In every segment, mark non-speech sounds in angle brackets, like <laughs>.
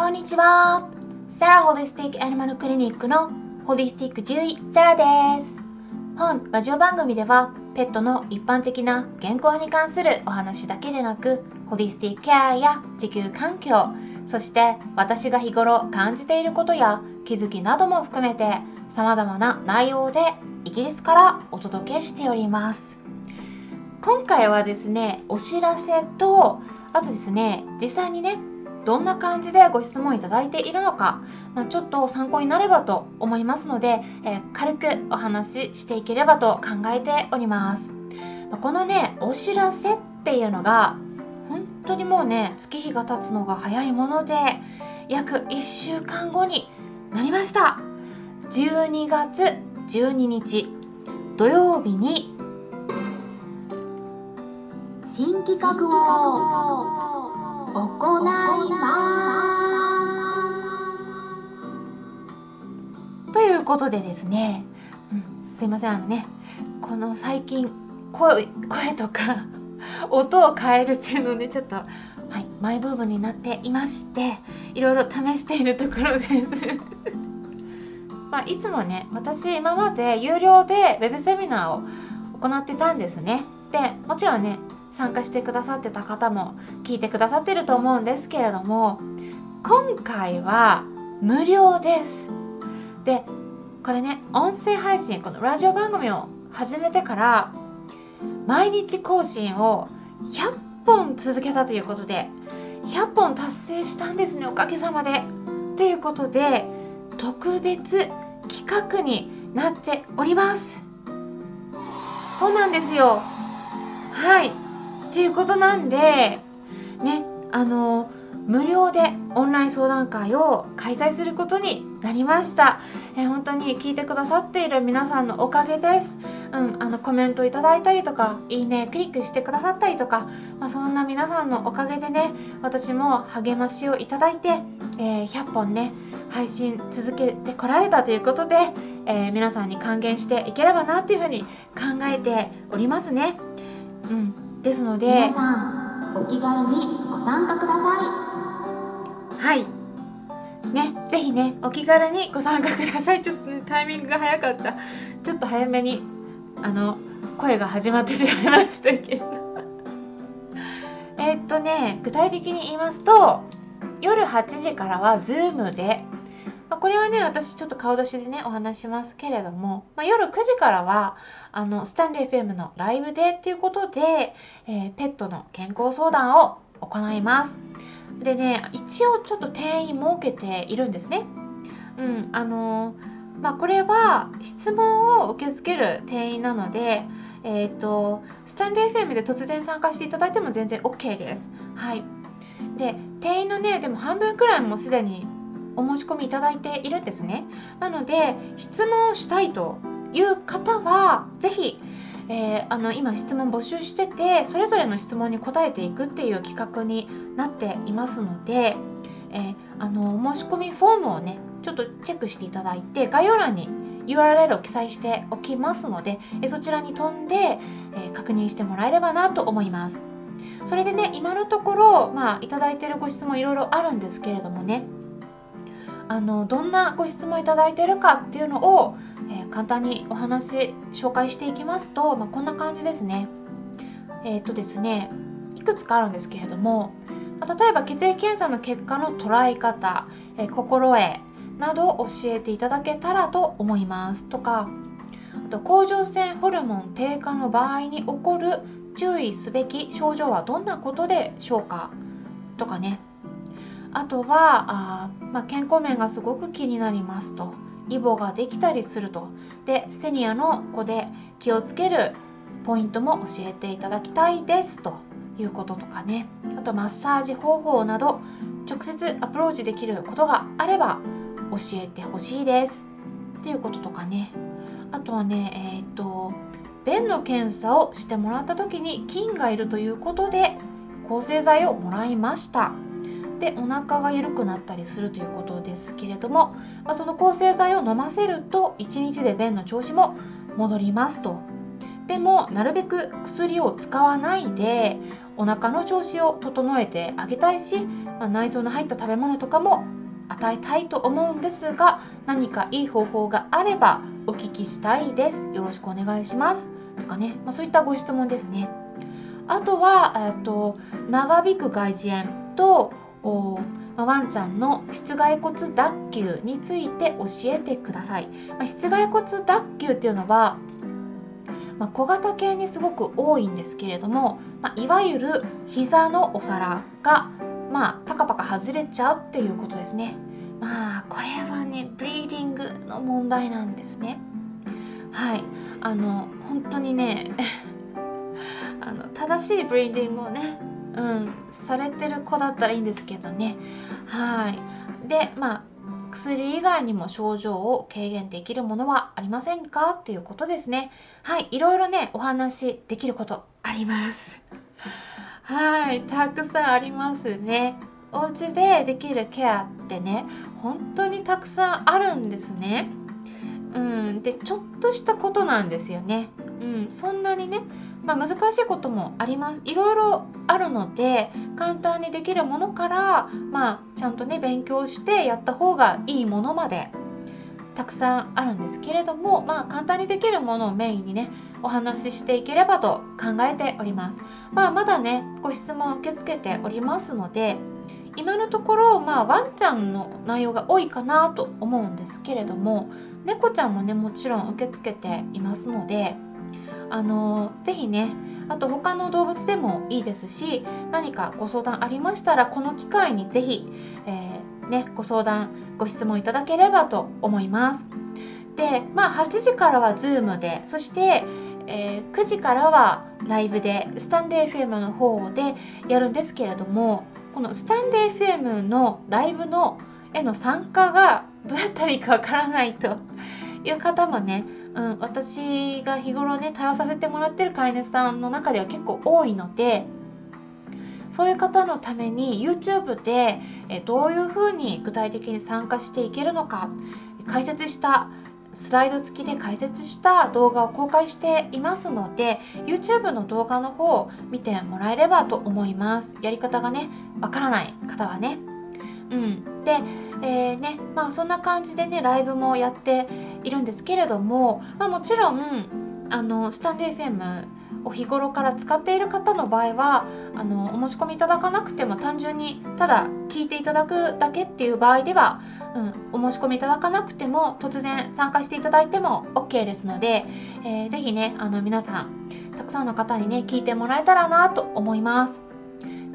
こんにちは。サラホリスティックアニマルクリニックのホリスティック獣医サラです。本ラジオ番組ではペットの一般的な健康に関するお話だけでなくホリスティックケアや地球環境そして私が日頃感じていることや気づきなども含めて様々な内容でイギリスからお届けしております。今回はですねお知らせとあとですね実際にねどんな感じでご質問いただいているのか、まあ、ちょっと参考になればと思いますので、えー、軽くお話ししていければと考えております、まあ、このねお知らせっていうのが本当にもうね月日が経つのが早いもので約1週間後になりました。12月12日土曜日に新企画を。行います。ということでですね、うん、すいません。あのねこの最近声声とか <laughs> 音を変えるっていうのでちょっと、はい、マイブームになっていましていろいろ試しているところです。<laughs> まあ、いつもね私今まで有料で web セミナーを行ってたんですね。でもちろんね参加してくださってた方も聞いてくださってると思うんですけれども今回は無料ですでこれね音声配信このラジオ番組を始めてから毎日更新を100本続けたということで100本達成したんですねおかげさまで。ということで特別企画になっております。そうなんですよ。はいっていうことなんでねあの無料でオンライン相談会を開催することになりました、えー、本当に聞いてくださっている皆さんのおかげです、うん、あのコメントいただいたりとかいいねクリックしてくださったりとか、まあ、そんな皆さんのおかげでね私も励ましをいただいて、えー、100本ね配信続けてこられたということで、えー、皆さんに還元していければなっていうふうに考えておりますね。うん。ですので皆さんお気軽にご参加ください。はい。ねぜひねお気軽にご参加ください。ちょっと、ね、タイミングが早かった。ちょっと早めにあの声が始まってしまいましたけど。えっとね具体的に言いますと夜8時からは Zoom でまあ、これはね私ちょっと顔出しでねお話しますけれども、まあ、夜9時からはあのスタンレー FM のライブでっていうことで、えー、ペットの健康相談を行います。でね一応ちょっと定員設けているんですね。うんあのまあこれは質問を受け付ける定員なのでえっ、ー、とスタンレー FM で突然参加していただいても全然 OK です。はい。で定員のねでも半分くらいもすでにお申し込みいただいているんですねなので質問したいという方は是非えー、あの今質問募集しててそれぞれの質問に答えていくっていう企画になっていますので、えー、あの申し込みフォームをねちょっとチェックしていただいて概要欄に URL を記載しておきますので、えそちらに飛んで、え確認してもらえればなと思います。それでね今のところまあいただいてるご質問いろいろあるんですけれどもねあのどんなご質問いただいているかっていうのを、えー、簡単にお話紹介していきますと、まあ、こんな感じですね。えっ、とですねいくつかあるんですけれども例えば血液検査の結果の捉え方、えー、心得などを教えていただけたらと思います。とかあと甲状腺ホルモン低下の場合に起こる注意すべき症状はどんなことでしょうか。とかね。あとはあ、まあ、健康面がすごく気になりますと。イボができたりすると。でセニアの子で気をつけるポイントも教えていただきたいですと。いうこととかね。あとマッサージ方法など直接アプローチできることがあれば教えてほしいです。っていうこととかね。あとはねえっ、と便の検査をしてもらった時に菌がいるということで抗生剤をもらいました。でお腹が緩くなったりするということですけれども、まあ、その抗生剤を飲ませると1日で便の調子も戻りますと。でもなるべく薬を使わないでお腹の調子を整えてあげたいしまあ、内臓の入った食べ物とかも与えたいと思うんですが何かいい方法があればお聞きしたいです。よろしくお願いします。とかね、まあ、そういったご質問ですね。あとは、えっと、長引く外耳炎と、まあ、ワンちゃんの室外骨脱臼について教えてください、まあ、室外骨脱臼っていうのは、まあ、小型犬にすごく多いんですけれども、まあ、いわゆる膝のお皿がまあパカパカ外れちゃうっていうことですね。まあこれはねブリーディングの問題なんですね。はい。あの本当にね <laughs> あの正しいブリーディングをねうんされてる子だったらいいんですけどね。はい。でまあ薬以外にも症状を軽減できるものはありませんか？っていうことですね。はい。いろいろねお話できることあります。はい。たくさんありますね。お家でできるケアってね本当にたくさんあるんですね。うん。でちょっとしたことなんですよね。うん。そんなにねまあ、難しいこともありますいろいろあるので簡単にできるものからまあちゃんとね勉強してやった方がいいものまでたくさんあるんですけれどもまあ簡単にできるものをメインにねお話ししていければと考えております。まあ、まだねご質問受け付けておりますので今のところ、まあ、ワンちゃんの内容が多いかなと思うんですけれども猫ちゃんもねもちろん受け付けていますのであの是非ねあと他の動物でもいいですし何かご相談ありましたらこの機会に是非、えー、ね、ご相談ご質問いただければと思います。でまあ8時からは Zoom でそしてえー、9時からはライブでスタンデー FM の方でやるんですけれどもこのスタンデー FM のライブのへの参加がどうやったらいいかわからないという方もね、うん、私が日頃ね対応させてもらってる飼い主さんの中では結構多いのでそういう方のために YouTube でえどういうふうに具体的に参加していけるのか解説したスライド付きで解説した動画を公開していますので YouTube の動画の方を見てもらえればと思います。やり方がねわからない方はねうんで、えー、ねまあそんな感じでねライブもやっているんですけれども、まあ、もちろんあのスタンド FM を日頃から使っている方の場合はあのお申し込みいただかなくても単純にただ聞いていただくだけっていう場合ではうん、お申し込みいただかなくても突然参加していただいても OK ですので、えー、ぜひねあの皆さんたくさんの方にね聞いてもらえたらなと思います。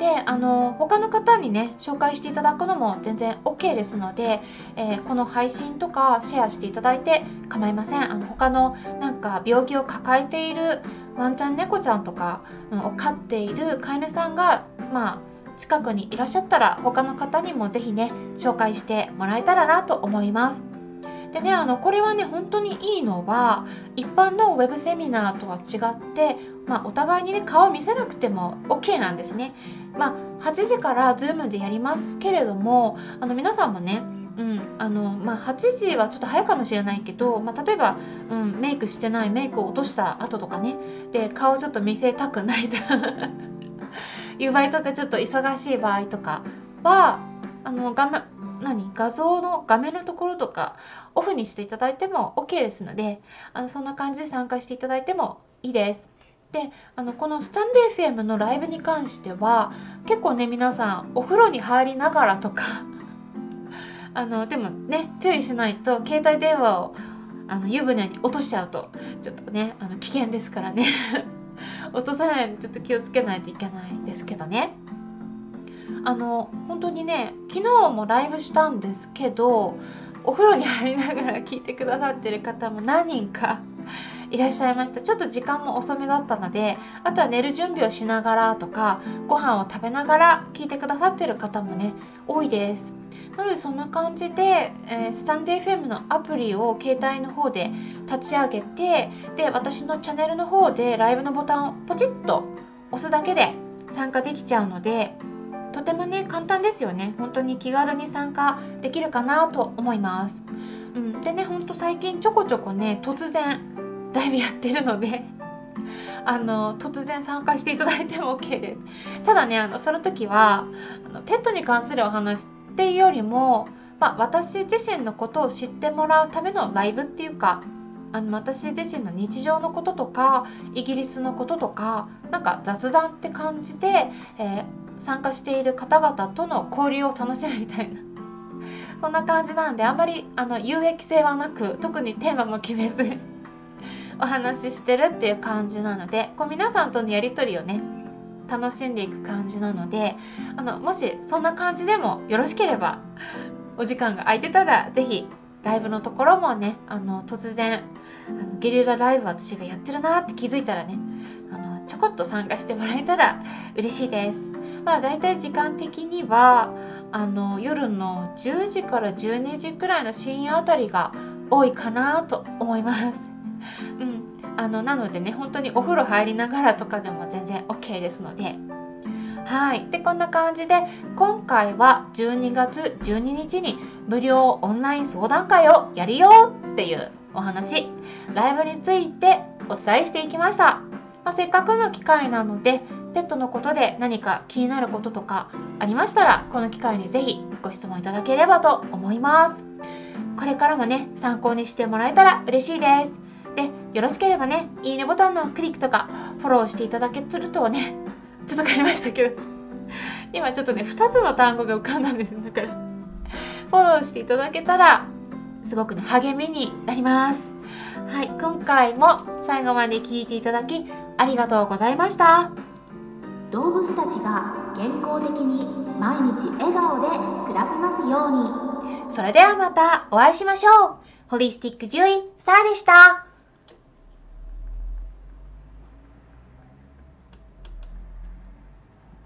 であの他の方にね紹介していただくのも全然 OK ですので、えー、この配信とかシェアしていただいて構いませんあの他のなんか病気を抱えているワンちゃん猫ちゃんとか、を飼っている飼い主さんがまあ近くにいらっしゃったら他の方にも是非ね紹介してもらえたらなと思います。でねあのこれはね本当にいいのは一般のウェブセミナーとは違って、まあ、お互いにね顔を見せなくても OK なんですね。まあ、8時から Zoom でやりますけれどもあの皆さんもねうんあのまあ、8時はちょっと早いかもしれないけど、まあ、例えば、うん、メイクしてないメイクを落とした後とかねで顔ちょっと見せたくないと <laughs> いう場合とかちょっと忙しい場合とかはあの画面何？画像の画面のところとかオフにしていただいても OK ですのであのそんな感じで参加していただいてもいいです。であのこのスタンデー FM のライブに関しては結構ね皆さんお風呂に入りながらとか <laughs> あのでもね注意しないと携帯電話をあの湯船に落としちゃうとちょっとねあの危険ですからね。<laughs> 落とさないようにちょっと気をつけないといけないですけどね。あの本当にね昨日もライブしたんですけどお風呂に入りながら聞いてくださってる方も何人かいらっしゃいました。ちょっと時間も遅めだったのであとは寝る準備をしながらとかご飯を食べながら聞いてくださってる方もね多いです。なのでそんな感じで、えー、スタンデー FM のアプリを携帯の方で立ち上げてで私のチャンネルの方でライブのボタンをポチッと押すだけで参加できちゃうのでとてもね簡単ですよね。本当に気軽に参加できるかなと思います、うん、でねほんと最近ちょこちょこね突然ライブやってるので <laughs> あの突然参加していただいても OK です。ただねあのその時はあのペットに関するお話っていうよりも、まあ、私自身のことを知ってもらうためのライブっていうかあの私自身の日常のこととかイギリスのこととかなんか雑談って感じで、えー、参加している方々との交流を楽しむみたいなそんな感じなんであんまりあの有益性はなく特にテーマも決めずお話ししてるっていう感じなのでこう皆さんとのやり取りをね楽しんでいく感じなのであのもしそんな感じでもよろしければお時間が空いてたら是非ライブのところもねあの突然あのゲリラライブ私がやってるなって気づいたらねあのちょこっと参加してもらえたら嬉しいです。まあ、大体時間的にはあの夜の10時から12時くらいの深夜あたりが多いかなと思います。<laughs> うん、あのなのでね本当にお風呂入りながらとかでも全然 OK ですので。はい。で、こんな感じで、今回は12月12日に無料オンライン相談会をやるよっていうお話、ライブについてお伝えしていきました。まあ、せっかくの機会なので、ペットのことで何か気になることとかありましたら、この機会にぜひご質問いただければと思います。これからもね、参考にしてもらえたら嬉しいです。で、よろしければね、いいねボタンのクリックとかフォローしていただけるとね、<laughs> ちょっと変えましたけど、<laughs> 今ちょっとね、2つの単語が浮かんだんですだから、フォローしていただけたら、すごくね、励みになります。はい、今回も最後まで聞いていただき、ありがとうございました。動物たちが健康的に毎日笑顔で暮らせますように。それではまたお会いしましょう。ホリスティック獣医サラでした。